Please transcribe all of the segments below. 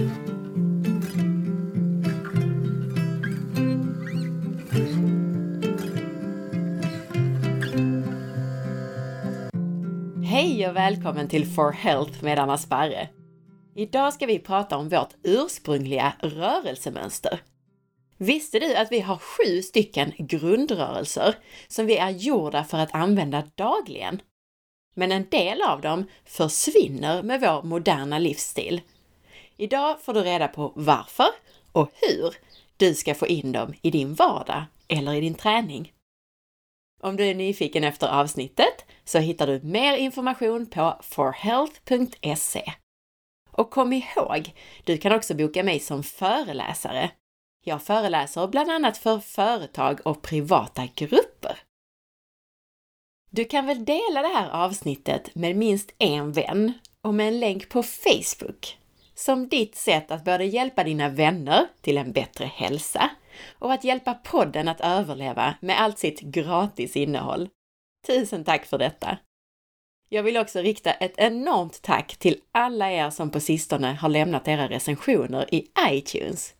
Hej och välkommen till For Health med Anna Sparre! Idag ska vi prata om vårt ursprungliga rörelsemönster. Visste du att vi har sju stycken grundrörelser som vi är gjorda för att använda dagligen? Men en del av dem försvinner med vår moderna livsstil. Idag får du reda på varför och hur du ska få in dem i din vardag eller i din träning. Om du är nyfiken efter avsnittet så hittar du mer information på forhealth.se. Och kom ihåg, du kan också boka mig som föreläsare. Jag föreläser bland annat för företag och privata grupper. Du kan väl dela det här avsnittet med minst en vän och med en länk på Facebook som ditt sätt att både hjälpa dina vänner till en bättre hälsa och att hjälpa podden att överleva med allt sitt gratis innehåll. Tusen tack för detta! Jag vill också rikta ett enormt tack till alla er som på sistone har lämnat era recensioner i iTunes.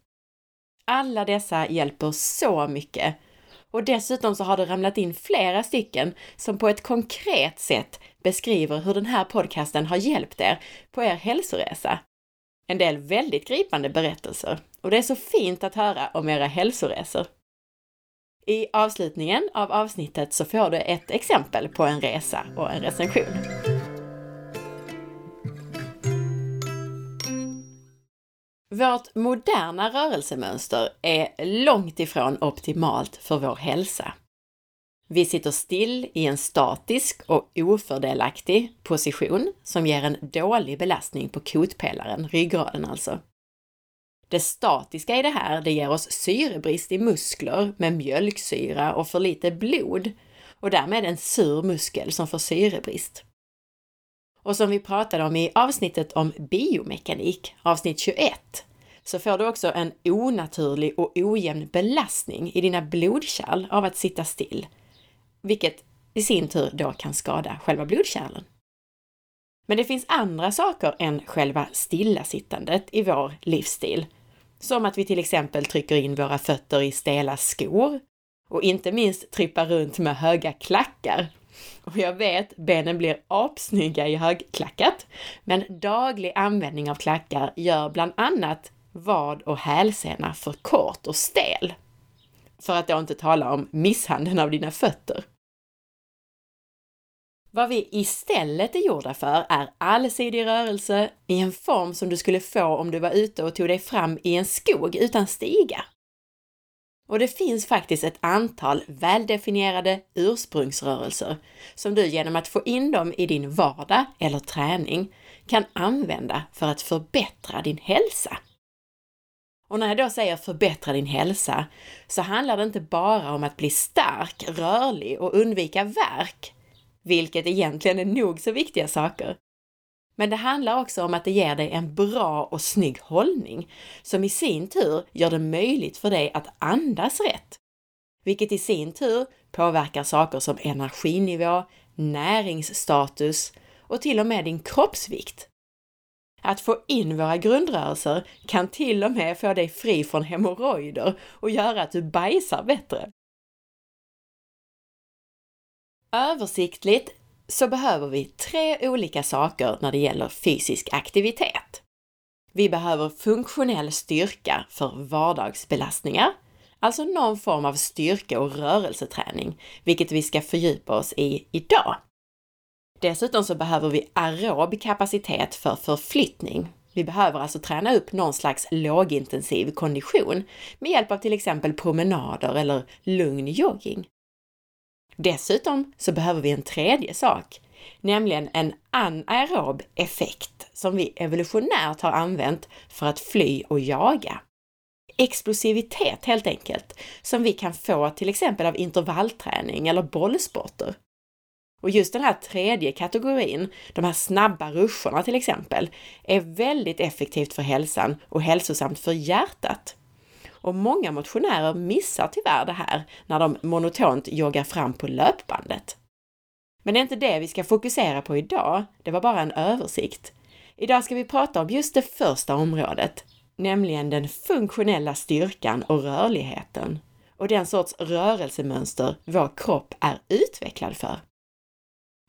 Alla dessa hjälper så mycket och dessutom så har det ramlat in flera stycken som på ett konkret sätt beskriver hur den här podcasten har hjälpt er på er hälsoresa. En del väldigt gripande berättelser och det är så fint att höra om era hälsoresor. I avslutningen av avsnittet så får du ett exempel på en resa och en recension. Vårt moderna rörelsemönster är långt ifrån optimalt för vår hälsa. Vi sitter still i en statisk och ofördelaktig position som ger en dålig belastning på kotpelaren, ryggraden alltså. Det statiska i det här, det ger oss syrebrist i muskler med mjölksyra och för lite blod och därmed en sur muskel som får syrebrist. Och som vi pratade om i avsnittet om biomekanik, avsnitt 21, så får du också en onaturlig och ojämn belastning i dina blodkärl av att sitta still, vilket i sin tur då kan skada själva blodkärlen. Men det finns andra saker än själva stillasittandet i vår livsstil som att vi till exempel trycker in våra fötter i stela skor och inte minst trippar runt med höga klackar. Och jag vet, benen blir apsnygga i högklackat, men daglig användning av klackar gör bland annat vad och hälsena för kort och stel. För att då inte tala om misshandeln av dina fötter. Vad vi istället är gjorda för är allsidig rörelse i en form som du skulle få om du var ute och tog dig fram i en skog utan stigar. Och det finns faktiskt ett antal väldefinierade ursprungsrörelser som du genom att få in dem i din vardag eller träning kan använda för att förbättra din hälsa. Och när jag då säger förbättra din hälsa så handlar det inte bara om att bli stark, rörlig och undvika värk, vilket egentligen är nog så viktiga saker. Men det handlar också om att det ger dig en bra och snygg hållning som i sin tur gör det möjligt för dig att andas rätt. Vilket i sin tur påverkar saker som energinivå, näringsstatus och till och med din kroppsvikt. Att få in våra grundrörelser kan till och med få dig fri från hemorrojder och göra att du bajsar bättre. Översiktligt så behöver vi tre olika saker när det gäller fysisk aktivitet. Vi behöver funktionell styrka för vardagsbelastningar, alltså någon form av styrka och rörelseträning, vilket vi ska fördjupa oss i idag. Dessutom så behöver vi aerob kapacitet för förflyttning. Vi behöver alltså träna upp någon slags lågintensiv kondition med hjälp av till exempel promenader eller lugn jogging. Dessutom så behöver vi en tredje sak, nämligen en anaerob effekt som vi evolutionärt har använt för att fly och jaga. Explosivitet helt enkelt, som vi kan få till exempel av intervallträning eller bollsporter. Och just den här tredje kategorin, de här snabba ruscherna till exempel, är väldigt effektivt för hälsan och hälsosamt för hjärtat. Och många motionärer missar tyvärr det här när de monotont joggar fram på löpbandet. Men det är inte det vi ska fokusera på idag, det var bara en översikt. Idag ska vi prata om just det första området, nämligen den funktionella styrkan och rörligheten och den sorts rörelsemönster vår kropp är utvecklad för.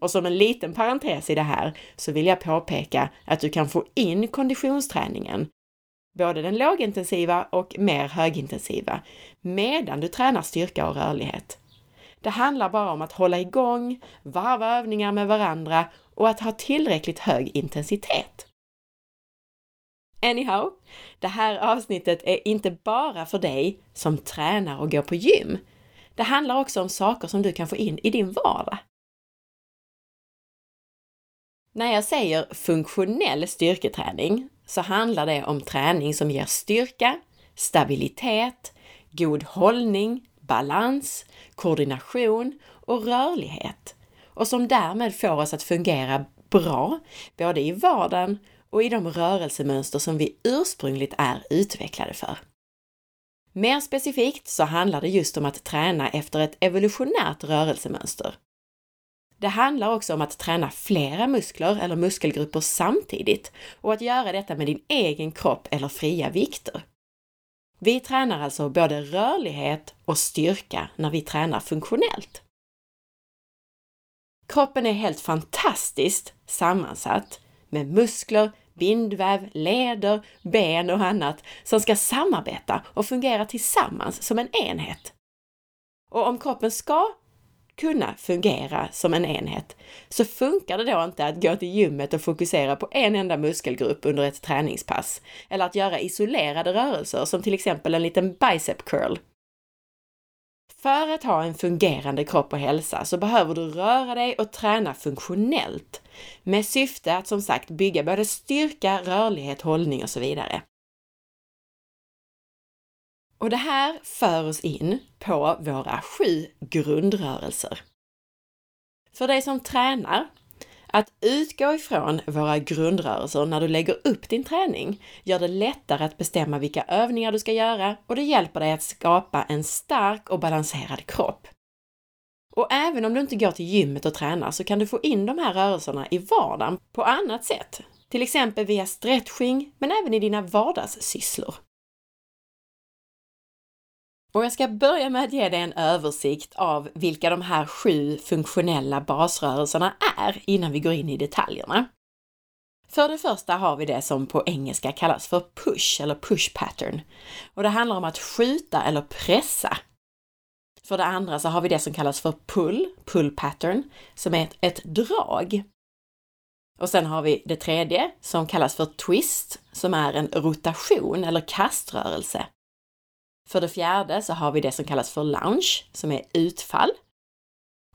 Och som en liten parentes i det här så vill jag påpeka att du kan få in konditionsträningen, både den lågintensiva och mer högintensiva, medan du tränar styrka och rörlighet. Det handlar bara om att hålla igång, varva övningar med varandra och att ha tillräckligt hög intensitet. Anyhow, det här avsnittet är inte bara för dig som tränar och går på gym. Det handlar också om saker som du kan få in i din vardag. När jag säger funktionell styrketräning så handlar det om träning som ger styrka, stabilitet, god hållning, balans, koordination och rörlighet och som därmed får oss att fungera bra, både i vardagen och i de rörelsemönster som vi ursprungligt är utvecklade för. Mer specifikt så handlar det just om att träna efter ett evolutionärt rörelsemönster. Det handlar också om att träna flera muskler eller muskelgrupper samtidigt och att göra detta med din egen kropp eller fria vikter. Vi tränar alltså både rörlighet och styrka när vi tränar funktionellt. Kroppen är helt fantastiskt sammansatt med muskler, bindväv, leder, ben och annat som ska samarbeta och fungera tillsammans som en enhet. Och om kroppen ska kunna fungera som en enhet så funkar det då inte att gå till gymmet och fokusera på en enda muskelgrupp under ett träningspass eller att göra isolerade rörelser som till exempel en liten bicep curl för att ha en fungerande kropp och hälsa så behöver du röra dig och träna funktionellt med syfte att som sagt bygga både styrka, rörlighet, hållning och så vidare. Och det här för oss in på våra sju grundrörelser. För dig som tränar att utgå ifrån våra grundrörelser när du lägger upp din träning gör det lättare att bestämma vilka övningar du ska göra och det hjälper dig att skapa en stark och balanserad kropp. Och även om du inte går till gymmet och tränar så kan du få in de här rörelserna i vardagen på annat sätt. Till exempel via stretching, men även i dina vardagssysslor. Och jag ska börja med att ge dig en översikt av vilka de här sju funktionella basrörelserna är innan vi går in i detaljerna. För det första har vi det som på engelska kallas för push eller push pattern. Och det handlar om att skjuta eller pressa. För det andra så har vi det som kallas för pull, pull pattern, som är ett, ett drag. Och sen har vi det tredje som kallas för twist, som är en rotation eller kaströrelse. För det fjärde så har vi det som kallas för lounge, som är utfall.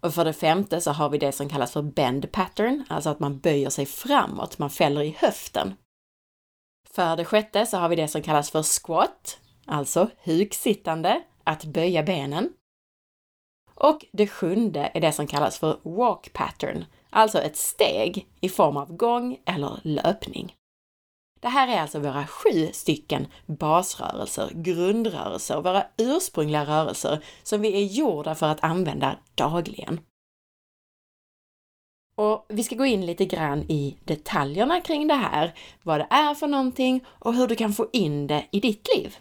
Och för det femte så har vi det som kallas för bend pattern, alltså att man böjer sig framåt, man fäller i höften. För det sjätte så har vi det som kallas för squat, alltså huksittande, att böja benen. Och det sjunde är det som kallas för walk pattern, alltså ett steg i form av gång eller löpning. Det här är alltså våra sju stycken basrörelser, grundrörelser, våra ursprungliga rörelser som vi är gjorda för att använda dagligen. Och vi ska gå in lite grann i detaljerna kring det här, vad det är för någonting och hur du kan få in det i ditt liv.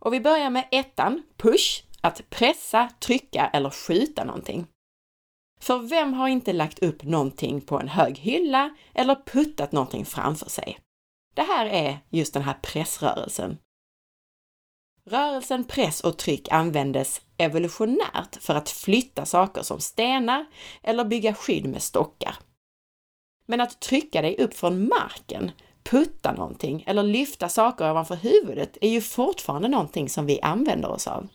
Och vi börjar med ettan, push, att pressa, trycka eller skjuta någonting. För vem har inte lagt upp någonting på en hög hylla eller puttat någonting framför sig? Det här är just den här pressrörelsen. Rörelsen press och tryck användes evolutionärt för att flytta saker som stenar eller bygga skydd med stockar. Men att trycka dig upp från marken, putta någonting eller lyfta saker ovanför huvudet är ju fortfarande någonting som vi använder oss av.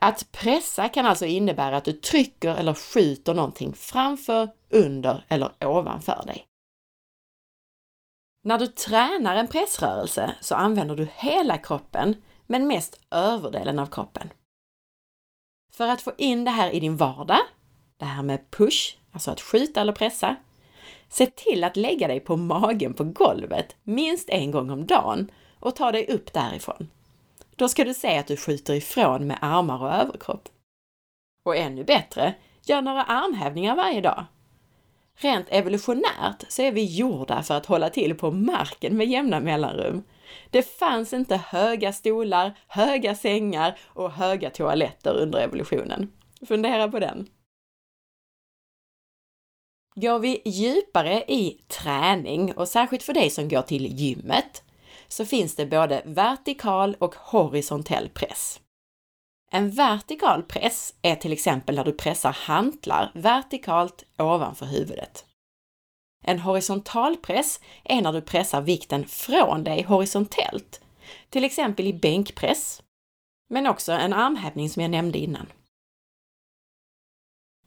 Att pressa kan alltså innebära att du trycker eller skjuter någonting framför, under eller ovanför dig. När du tränar en pressrörelse så använder du hela kroppen, men mest överdelen av kroppen. För att få in det här i din vardag, det här med push, alltså att skjuta eller pressa, se till att lägga dig på magen på golvet minst en gång om dagen och ta dig upp därifrån. Då ska du se att du skjuter ifrån med armar och överkropp. Och ännu bättre, gör några armhävningar varje dag. Rent evolutionärt så är vi gjorda för att hålla till på marken med jämna mellanrum. Det fanns inte höga stolar, höga sängar och höga toaletter under evolutionen. Fundera på den. Går vi djupare i träning och särskilt för dig som går till gymmet så finns det både vertikal och horisontell press. En vertikal press är till exempel när du pressar hantlar vertikalt ovanför huvudet. En horisontal press är när du pressar vikten från dig horisontellt, till exempel i bänkpress, men också en armhävning som jag nämnde innan.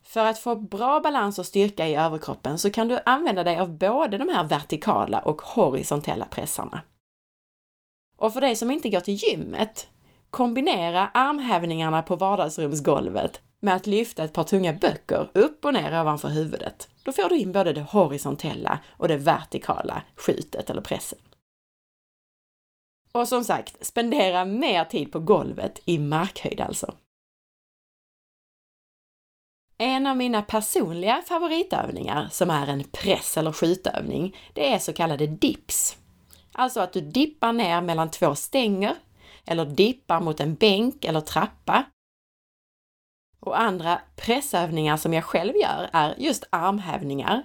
För att få bra balans och styrka i överkroppen så kan du använda dig av både de här vertikala och horisontella pressarna. Och för dig som inte går till gymmet, kombinera armhävningarna på vardagsrumsgolvet med att lyfta ett par tunga böcker upp och ner ovanför huvudet. Då får du in både det horisontella och det vertikala skjutet eller pressen. Och som sagt, spendera mer tid på golvet i markhöjd alltså. En av mina personliga favoritövningar som är en press eller skjutövning, det är så kallade dips. Alltså att du dippar ner mellan två stänger eller dippar mot en bänk eller trappa. Och andra pressövningar som jag själv gör är just armhävningar.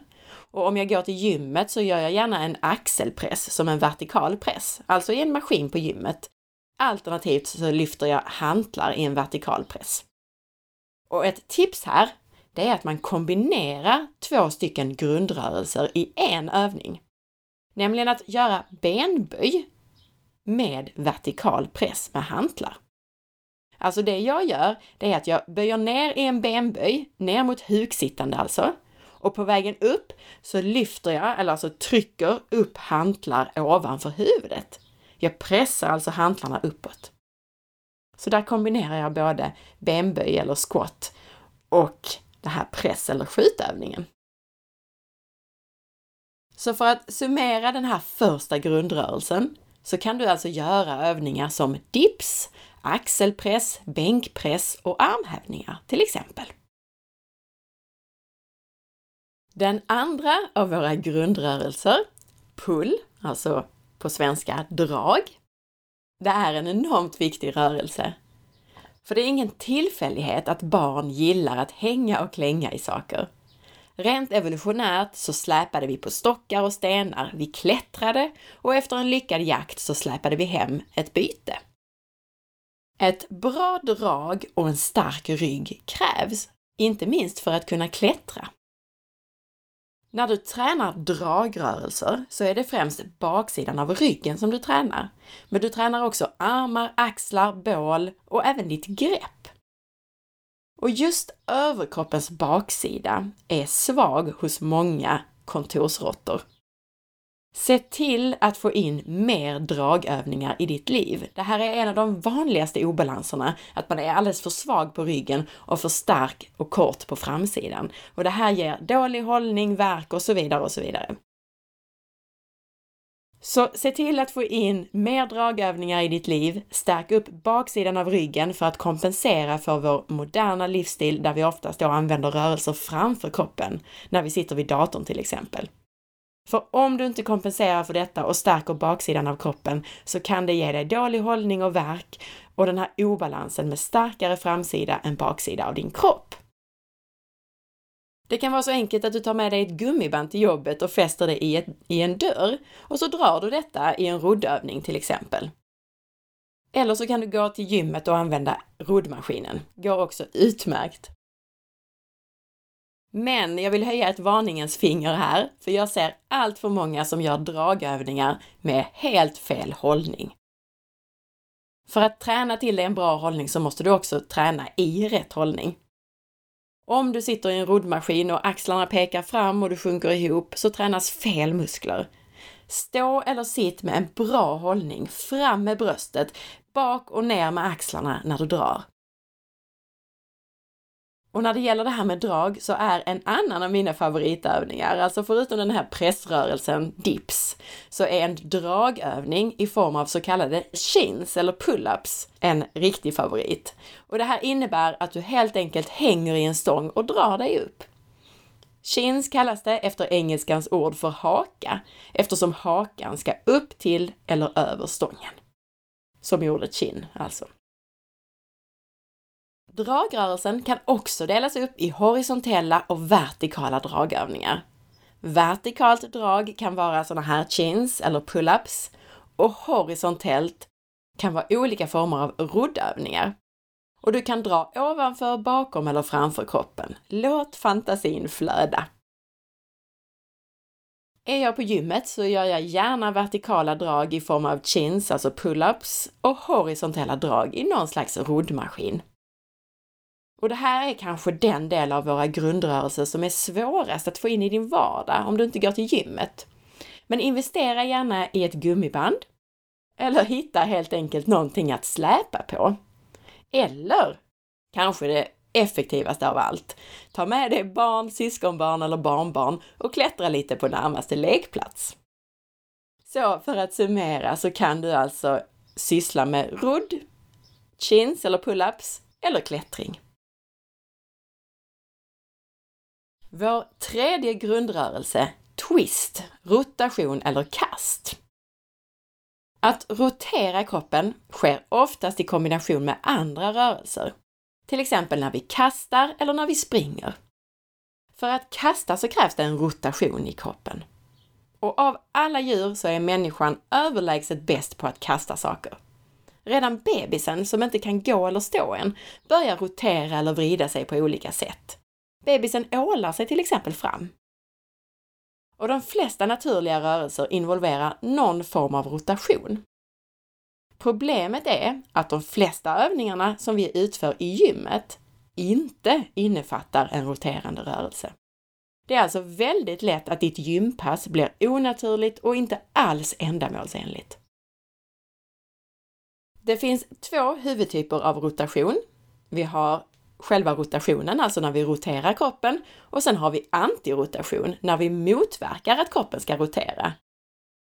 Och om jag går till gymmet så gör jag gärna en axelpress som en vertikal press, alltså i en maskin på gymmet. Alternativt så lyfter jag hantlar i en vertikal press. Och ett tips här, det är att man kombinerar två stycken grundrörelser i en övning. Nämligen att göra benböj med vertikal press med hantlar. Alltså det jag gör, det är att jag böjer ner i en benböj, ner mot huksittande alltså. Och på vägen upp så lyfter jag, eller alltså trycker upp hantlar ovanför huvudet. Jag pressar alltså hantlarna uppåt. Så där kombinerar jag både benböj eller squat och det här press eller skjutövningen. Så för att summera den här första grundrörelsen så kan du alltså göra övningar som dips, axelpress, bänkpress och armhävningar till exempel. Den andra av våra grundrörelser, pull, alltså på svenska drag, det är en enormt viktig rörelse. För det är ingen tillfällighet att barn gillar att hänga och klänga i saker. Rent evolutionärt så släpade vi på stockar och stenar, vi klättrade och efter en lyckad jakt så släpade vi hem ett byte. Ett bra drag och en stark rygg krävs, inte minst för att kunna klättra. När du tränar dragrörelser så är det främst baksidan av ryggen som du tränar. Men du tränar också armar, axlar, bål och även ditt grepp. Och just överkroppens baksida är svag hos många kontorsråttor. Se till att få in mer dragövningar i ditt liv. Det här är en av de vanligaste obalanserna, att man är alldeles för svag på ryggen och för stark och kort på framsidan. Och det här ger dålig hållning, värk och så vidare och så vidare. Så se till att få in mer dragövningar i ditt liv. Stärk upp baksidan av ryggen för att kompensera för vår moderna livsstil där vi oftast då använder rörelser framför kroppen, när vi sitter vid datorn till exempel. För om du inte kompenserar för detta och stärker baksidan av kroppen så kan det ge dig dålig hållning och värk och den här obalansen med starkare framsida än baksida av din kropp. Det kan vara så enkelt att du tar med dig ett gummiband till jobbet och fäster det i, ett, i en dörr och så drar du detta i en roddövning till exempel. Eller så kan du gå till gymmet och använda roddmaskinen. Går också utmärkt. Men jag vill höja ett varningens finger här, för jag ser allt för många som gör dragövningar med helt fel hållning. För att träna till dig en bra hållning så måste du också träna i rätt hållning. Om du sitter i en roddmaskin och axlarna pekar fram och du sjunker ihop så tränas fel muskler. Stå eller sitt med en bra hållning, fram med bröstet, bak och ner med axlarna när du drar. Och när det gäller det här med drag så är en annan av mina favoritövningar, alltså förutom den här pressrörelsen dips, så är en dragövning i form av så kallade chins eller pull-ups en riktig favorit. Och det här innebär att du helt enkelt hänger i en stång och drar dig upp. Chins kallas det efter engelskans ord för haka, eftersom hakan ska upp till eller över stången. Som i ordet chin alltså. Dragrörelsen kan också delas upp i horisontella och vertikala dragövningar. Vertikalt drag kan vara sådana här chins eller pull-ups och horisontellt kan vara olika former av roddövningar. Och du kan dra ovanför, bakom eller framför kroppen. Låt fantasin flöda. Är jag på gymmet så gör jag gärna vertikala drag i form av chins, alltså pull-ups, och horisontella drag i någon slags roddmaskin. Och det här är kanske den del av våra grundrörelser som är svårast att få in i din vardag om du inte går till gymmet. Men investera gärna i ett gummiband eller hitta helt enkelt någonting att släpa på. Eller kanske det effektivaste av allt. Ta med dig barn, syskonbarn eller barnbarn och klättra lite på närmaste lekplats. Så för att summera så kan du alltså syssla med rodd, chins eller pull-ups eller klättring. Vår tredje grundrörelse, twist, rotation eller kast. Att rotera kroppen sker oftast i kombination med andra rörelser, till exempel när vi kastar eller när vi springer. För att kasta så krävs det en rotation i kroppen. Och av alla djur så är människan överlägset bäst på att kasta saker. Redan bebisen, som inte kan gå eller stå än, börjar rotera eller vrida sig på olika sätt. Bebisen ålar sig till exempel fram. Och de flesta naturliga rörelser involverar någon form av rotation. Problemet är att de flesta övningarna som vi utför i gymmet inte innefattar en roterande rörelse. Det är alltså väldigt lätt att ditt gympass blir onaturligt och inte alls ändamålsenligt. Det finns två huvudtyper av rotation. Vi har själva rotationen, alltså när vi roterar kroppen, och sen har vi antirotation, när vi motverkar att kroppen ska rotera.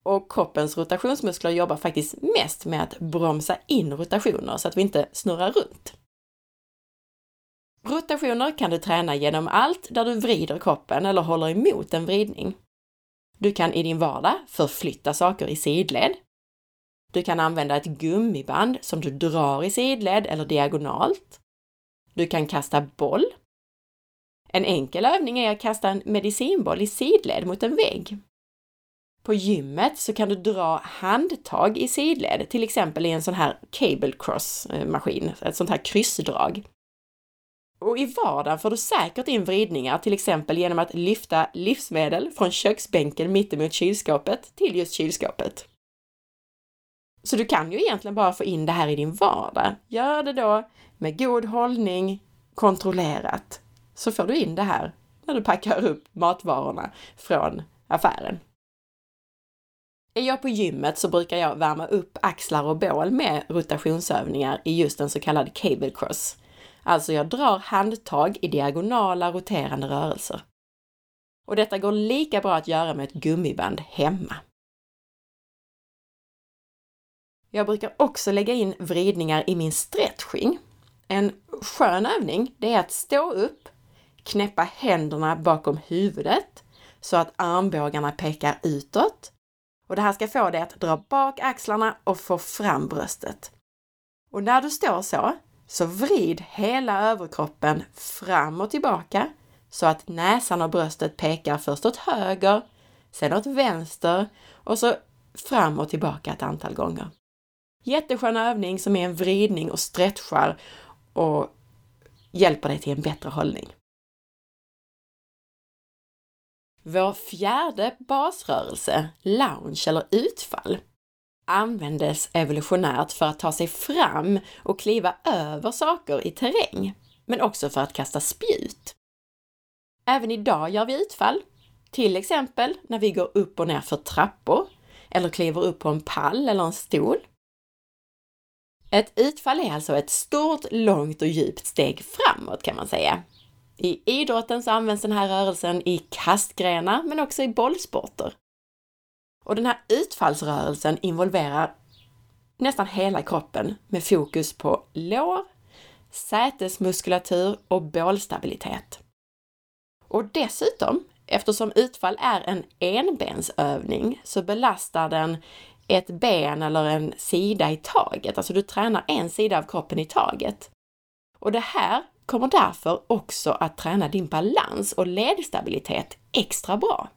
Och kroppens rotationsmuskler jobbar faktiskt mest med att bromsa in rotationer så att vi inte snurrar runt. Rotationer kan du träna genom allt där du vrider kroppen eller håller emot en vridning. Du kan i din vardag förflytta saker i sidled. Du kan använda ett gummiband som du drar i sidled eller diagonalt. Du kan kasta boll. En enkel övning är att kasta en medicinboll i sidled mot en vägg. På gymmet så kan du dra handtag i sidled, till exempel i en sån här cable cross maskin, ett sånt här kryssdrag. Och i vardagen får du säkert in vridningar, till exempel genom att lyfta livsmedel från köksbänken mittemot kylskåpet till just kylskåpet. Så du kan ju egentligen bara få in det här i din vardag. Gör det då med god hållning, kontrollerat, så får du in det här när du packar upp matvarorna från affären. Är jag på gymmet så brukar jag värma upp axlar och bål med rotationsövningar i just en så kallad cable cross. Alltså jag drar handtag i diagonala roterande rörelser. Och detta går lika bra att göra med ett gummiband hemma. Jag brukar också lägga in vridningar i min stretching. En skön övning, det är att stå upp, knäppa händerna bakom huvudet så att armbågarna pekar utåt. Och det här ska få dig att dra bak axlarna och få fram bröstet. Och när du står så, så vrid hela överkroppen fram och tillbaka så att näsan och bröstet pekar först åt höger, sen åt vänster och så fram och tillbaka ett antal gånger. Jätteskön övning som är en vridning och stretchar och hjälper dig till en bättre hållning. Vår fjärde basrörelse, lounge eller utfall, användes evolutionärt för att ta sig fram och kliva över saker i terräng, men också för att kasta spjut. Även idag gör vi utfall, till exempel när vi går upp och ner för trappor eller kliver upp på en pall eller en stol. Ett utfall är alltså ett stort, långt och djupt steg framåt kan man säga. I idrotten så används den här rörelsen i kastgrenar men också i bollsporter. Och den här utfallsrörelsen involverar nästan hela kroppen med fokus på lår, sätesmuskulatur och bålstabilitet. Och dessutom, eftersom utfall är en enbensövning så belastar den ett ben eller en sida i taget. Alltså du tränar en sida av kroppen i taget. Och det här kommer därför också att träna din balans och ledstabilitet extra bra.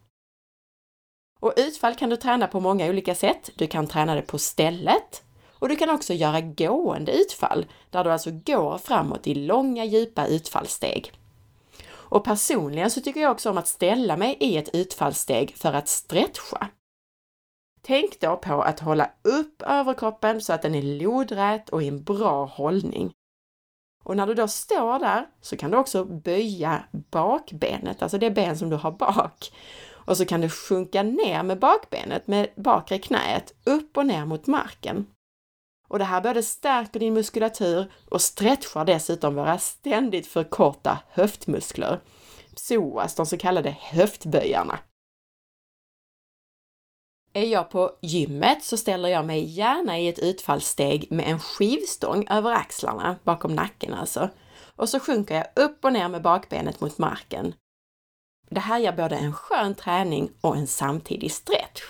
Och utfall kan du träna på många olika sätt. Du kan träna det på stället och du kan också göra gående utfall, där du alltså går framåt i långa djupa utfallssteg. Och personligen så tycker jag också om att ställa mig i ett utfallssteg för att stretcha. Tänk då på att hålla upp överkroppen så att den är lodrät och i en bra hållning. Och när du då står där så kan du också böja bakbenet, alltså det ben som du har bak. Och så kan du sjunka ner med bakbenet, med bakre knät, upp och ner mot marken. Och det här både stärker din muskulatur och stretchar dessutom våra ständigt för korta höftmuskler. Psoas, de så kallade höftböjarna. Är jag på gymmet så ställer jag mig gärna i ett utfallssteg med en skivstång över axlarna, bakom nacken alltså. Och så sjunker jag upp och ner med bakbenet mot marken. Det här ger både en skön träning och en samtidig stretch.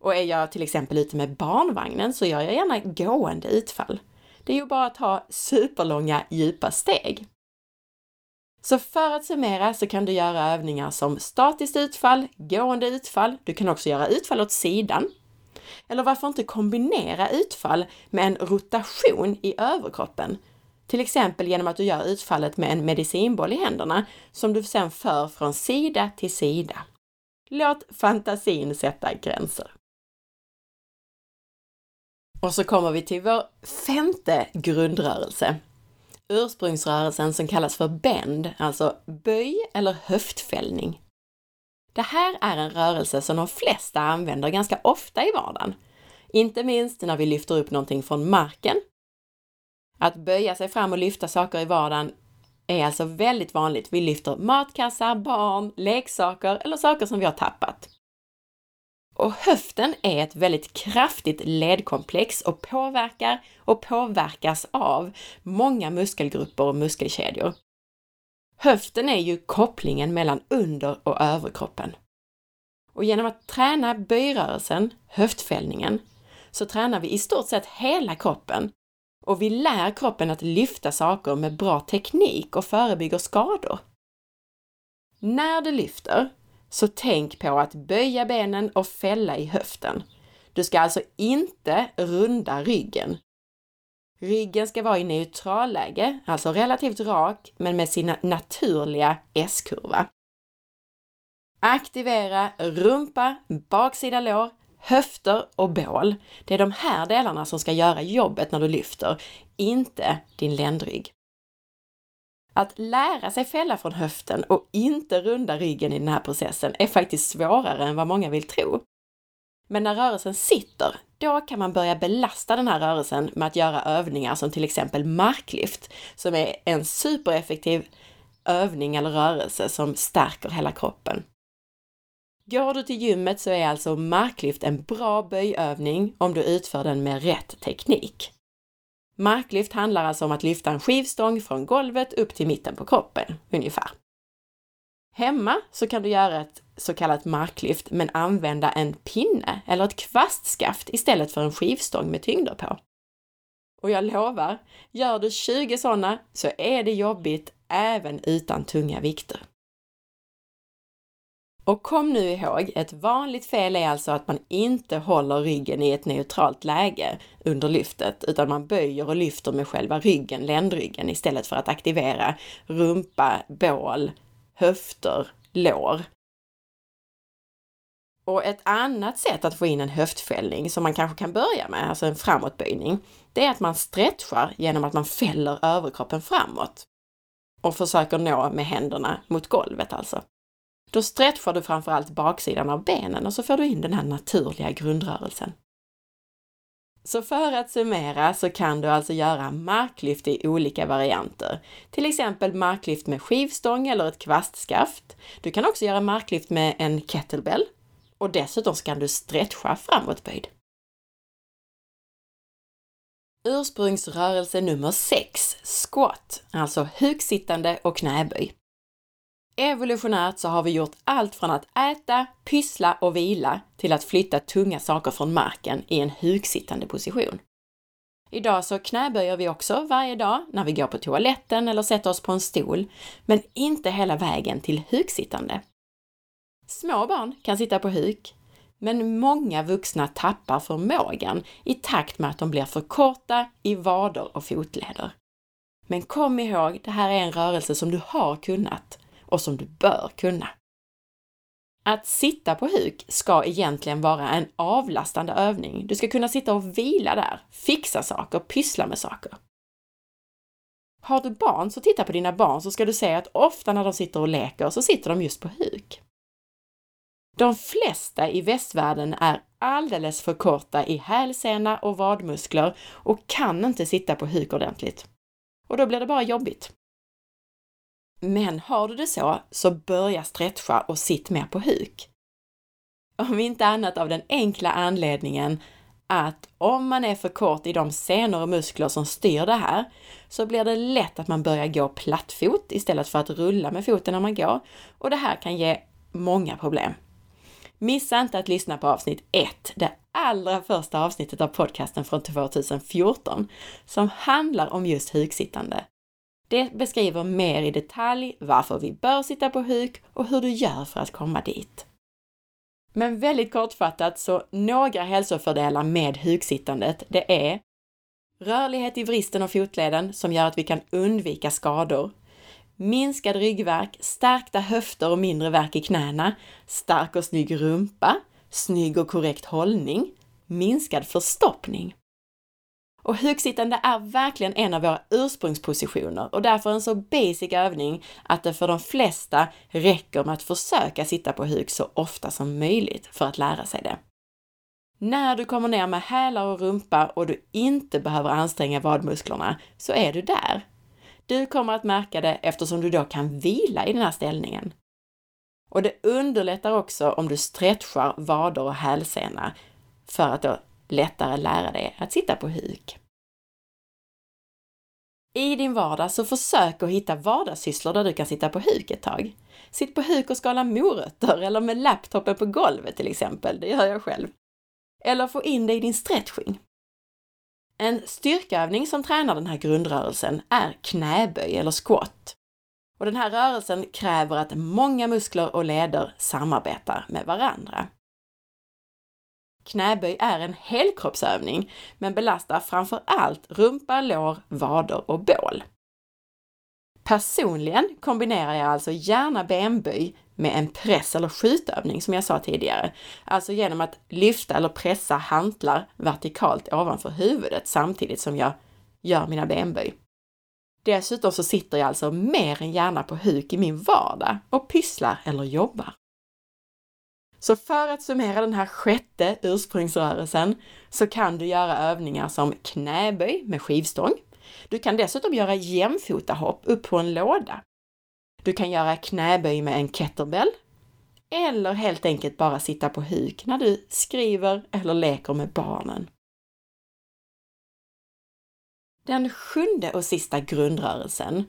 Och är jag till exempel ute med barnvagnen så gör jag gärna gående utfall. Det är ju bara att ta superlånga djupa steg. Så för att summera så kan du göra övningar som statiskt utfall, gående utfall, du kan också göra utfall åt sidan. Eller varför inte kombinera utfall med en rotation i överkroppen? Till exempel genom att du gör utfallet med en medicinboll i händerna som du sedan för från sida till sida. Låt fantasin sätta gränser. Och så kommer vi till vår femte grundrörelse. Ursprungsrörelsen som kallas för bend, alltså böj eller höftfällning. Det här är en rörelse som de flesta använder ganska ofta i vardagen. Inte minst när vi lyfter upp någonting från marken. Att böja sig fram och lyfta saker i vardagen är alltså väldigt vanligt. Vi lyfter matkassar, barn, leksaker eller saker som vi har tappat. Och höften är ett väldigt kraftigt ledkomplex och påverkar och påverkas av många muskelgrupper och muskelkedjor. Höften är ju kopplingen mellan under och överkroppen. Och genom att träna böjrörelsen, höftfällningen, så tränar vi i stort sett hela kroppen och vi lär kroppen att lyfta saker med bra teknik och förebygger skador. När du lyfter så tänk på att böja benen och fälla i höften. Du ska alltså inte runda ryggen. Ryggen ska vara i neutralläge, alltså relativt rak, men med sin naturliga S-kurva. Aktivera rumpa, baksida lår, höfter och bål. Det är de här delarna som ska göra jobbet när du lyfter, inte din ländrygg. Att lära sig fälla från höften och inte runda ryggen i den här processen är faktiskt svårare än vad många vill tro. Men när rörelsen sitter, då kan man börja belasta den här rörelsen med att göra övningar som till exempel marklyft, som är en supereffektiv övning eller rörelse som stärker hela kroppen. Går du till gymmet så är alltså marklyft en bra böjövning om du utför den med rätt teknik. Marklyft handlar alltså om att lyfta en skivstång från golvet upp till mitten på kroppen, ungefär. Hemma så kan du göra ett så kallat marklyft men använda en pinne eller ett kvastskaft istället för en skivstång med tyngder på. Och jag lovar, gör du 20 sådana så är det jobbigt även utan tunga vikter. Och kom nu ihåg, ett vanligt fel är alltså att man inte håller ryggen i ett neutralt läge under lyftet, utan man böjer och lyfter med själva ryggen, ländryggen, istället för att aktivera rumpa, bål, höfter, lår. Och ett annat sätt att få in en höftfällning som man kanske kan börja med, alltså en framåtböjning, det är att man stretchar genom att man fäller överkroppen framåt och försöker nå med händerna mot golvet alltså. Då stretchar du framförallt baksidan av benen och så får du in den här naturliga grundrörelsen. Så för att summera så kan du alltså göra marklyft i olika varianter. Till exempel marklyft med skivstång eller ett kvastskaft. Du kan också göra marklyft med en kettlebell och dessutom kan du stretcha framåtböjd. Ursprungsrörelse nummer 6, squat, alltså huksittande och knäböj. Evolutionärt så har vi gjort allt från att äta, pyssla och vila till att flytta tunga saker från marken i en huksittande position. Idag så knäböjer vi också varje dag när vi går på toaletten eller sätter oss på en stol, men inte hela vägen till huksittande. Små barn kan sitta på huk, men många vuxna tappar förmågan i takt med att de blir för korta i vader och fotleder. Men kom ihåg, det här är en rörelse som du har kunnat och som du bör kunna. Att sitta på huk ska egentligen vara en avlastande övning. Du ska kunna sitta och vila där, fixa saker, pyssla med saker. Har du barn så titta på dina barn så ska du se att ofta när de sitter och leker så sitter de just på huk. De flesta i västvärlden är alldeles för korta i hälsena och vadmuskler och kan inte sitta på huk ordentligt. Och då blir det bara jobbigt. Men har du det så, så börja stretcha och sitt mer på huk. Om inte annat av den enkla anledningen att om man är för kort i de senor och muskler som styr det här, så blir det lätt att man börjar gå plattfot istället för att rulla med foten när man går. Och det här kan ge många problem. Missa inte att lyssna på avsnitt 1, det allra första avsnittet av podcasten från 2014, som handlar om just huksittande. Det beskriver mer i detalj varför vi bör sitta på huk och hur du gör för att komma dit. Men väldigt kortfattat så några hälsofördelar med huksittandet, det är rörlighet i vristen och fotleden som gör att vi kan undvika skador, minskad ryggvärk, stärkta höfter och mindre värk i knäna, stark och snygg rumpa, snygg och korrekt hållning, minskad förstoppning. Och hugsittande är verkligen en av våra ursprungspositioner och därför en så basic övning att det för de flesta räcker med att försöka sitta på huk så ofta som möjligt för att lära sig det. När du kommer ner med hälar och rumpa och du inte behöver anstränga vadmusklerna så är du där. Du kommer att märka det eftersom du då kan vila i den här ställningen. Och det underlättar också om du stretchar vader och hälsena för att då lättare lära dig att sitta på huk. I din vardag så försök att hitta vardagssysslor där du kan sitta på huk ett tag. Sitt på huk och skala morötter eller med laptopen på golvet till exempel, det gör jag själv. Eller få in dig i din stretching. En styrkeövning som tränar den här grundrörelsen är knäböj eller squat. Och den här rörelsen kräver att många muskler och leder samarbetar med varandra. Knäböj är en helkroppsövning, men belastar framför allt rumpa, lår, vader och bål. Personligen kombinerar jag alltså gärna benböj med en press eller skjutövning som jag sa tidigare. Alltså genom att lyfta eller pressa hantlar vertikalt ovanför huvudet samtidigt som jag gör mina benböj. Dessutom så sitter jag alltså mer än gärna på huk i min vardag och pysslar eller jobbar. Så för att summera den här sjätte ursprungsrörelsen så kan du göra övningar som knäböj med skivstång. Du kan dessutom göra jämfotahopp upp på en låda. Du kan göra knäböj med en kettlebell eller helt enkelt bara sitta på huk när du skriver eller leker med barnen. Den sjunde och sista grundrörelsen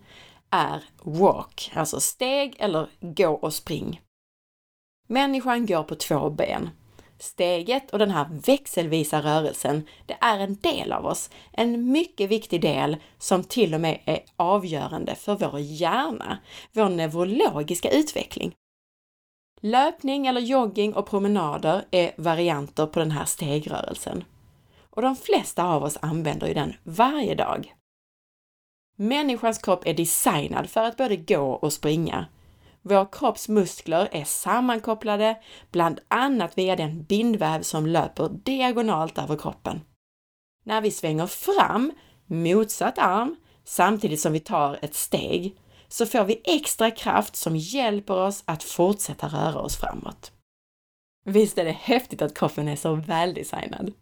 är walk, alltså steg eller gå och spring. Människan går på två ben. Steget och den här växelvisa rörelsen, det är en del av oss, en mycket viktig del som till och med är avgörande för vår hjärna, vår neurologiska utveckling. Löpning eller jogging och promenader är varianter på den här stegrörelsen. Och de flesta av oss använder ju den varje dag. Människans kropp är designad för att både gå och springa vår kropps muskler är sammankopplade, bland annat via den bindväv som löper diagonalt över kroppen. När vi svänger fram, motsatt arm, samtidigt som vi tar ett steg, så får vi extra kraft som hjälper oss att fortsätta röra oss framåt. Visst är det häftigt att kroppen är så väldesignad?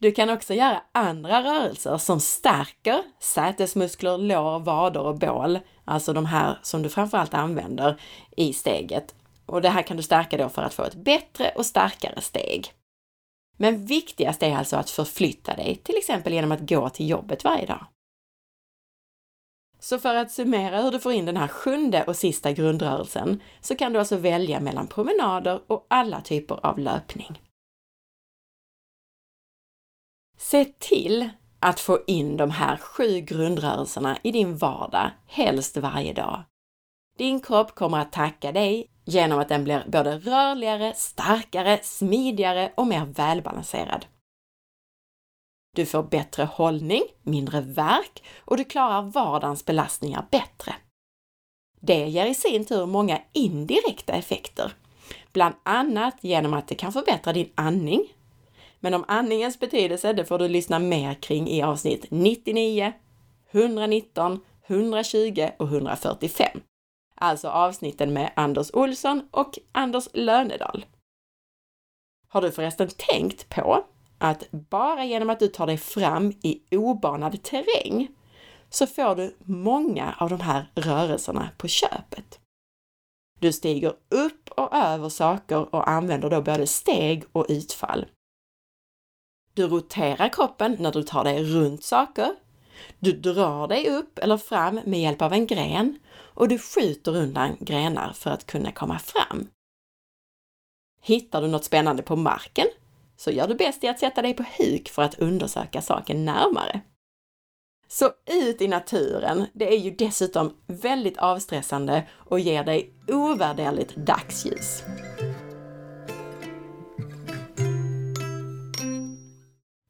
Du kan också göra andra rörelser som stärker sätesmuskler, lår, vader och bål, alltså de här som du framförallt använder i steget. Och det här kan du stärka då för att få ett bättre och starkare steg. Men viktigast är alltså att förflytta dig, till exempel genom att gå till jobbet varje dag. Så för att summera hur du får in den här sjunde och sista grundrörelsen så kan du alltså välja mellan promenader och alla typer av löpning. Se till att få in de här sju grundrörelserna i din vardag, helst varje dag. Din kropp kommer att tacka dig genom att den blir både rörligare, starkare, smidigare och mer välbalanserad. Du får bättre hållning, mindre värk och du klarar vardagens belastningar bättre. Det ger i sin tur många indirekta effekter, bland annat genom att det kan förbättra din andning. Men om andningens betydelse, det får du lyssna mer kring i avsnitt 99, 119, 120 och 145. Alltså avsnitten med Anders Olsson och Anders Lönedal. Har du förresten tänkt på att bara genom att du tar dig fram i obanad terräng så får du många av de här rörelserna på köpet. Du stiger upp och över saker och använder då både steg och utfall. Du roterar kroppen när du tar dig runt saker. Du drar dig upp eller fram med hjälp av en gren och du skjuter undan grenar för att kunna komma fram. Hittar du något spännande på marken så gör du bäst i att sätta dig på huk för att undersöka saken närmare. Så ut i naturen, det är ju dessutom väldigt avstressande och ger dig ovärderligt dagsljus.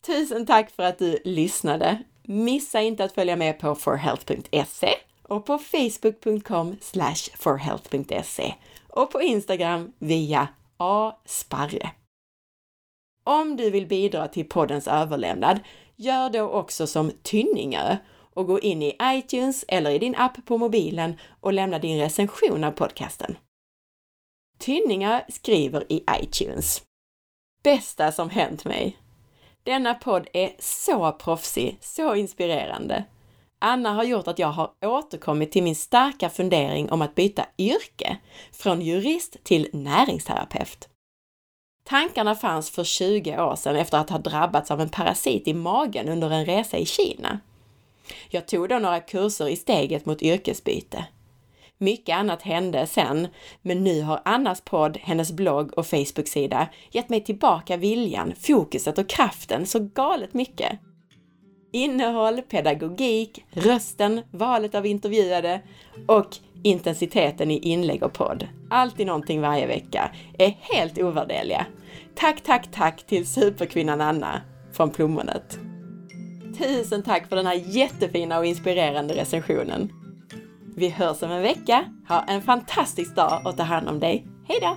Tusen tack för att du lyssnade! Missa inte att följa med på forhealth.se och på facebook.com forhealth.se och på Instagram via asparre. Om du vill bidra till poddens överlämnad, gör då också som Tynningö och gå in i iTunes eller i din app på mobilen och lämna din recension av podcasten. Tynningö skriver i iTunes. Bästa som hänt mig! Denna podd är så proffsig, så inspirerande. Anna har gjort att jag har återkommit till min starka fundering om att byta yrke från jurist till näringsterapeut. Tankarna fanns för 20 år sedan efter att ha drabbats av en parasit i magen under en resa i Kina. Jag tog då några kurser i steget mot yrkesbyte. Mycket annat hände sen, men nu har Annas podd, hennes blogg och Facebook-sida gett mig tillbaka viljan, fokuset och kraften så galet mycket. Innehåll, pedagogik, rösten, valet av intervjuade och intensiteten i inlägg och podd, alltid någonting varje vecka, är helt ovärderliga. Tack, tack, tack till superkvinnan Anna från Plommonet. Tusen tack för den här jättefina och inspirerande recensionen. Vi hörs om en vecka. Ha en fantastisk dag och ta hand om dig. Hej då!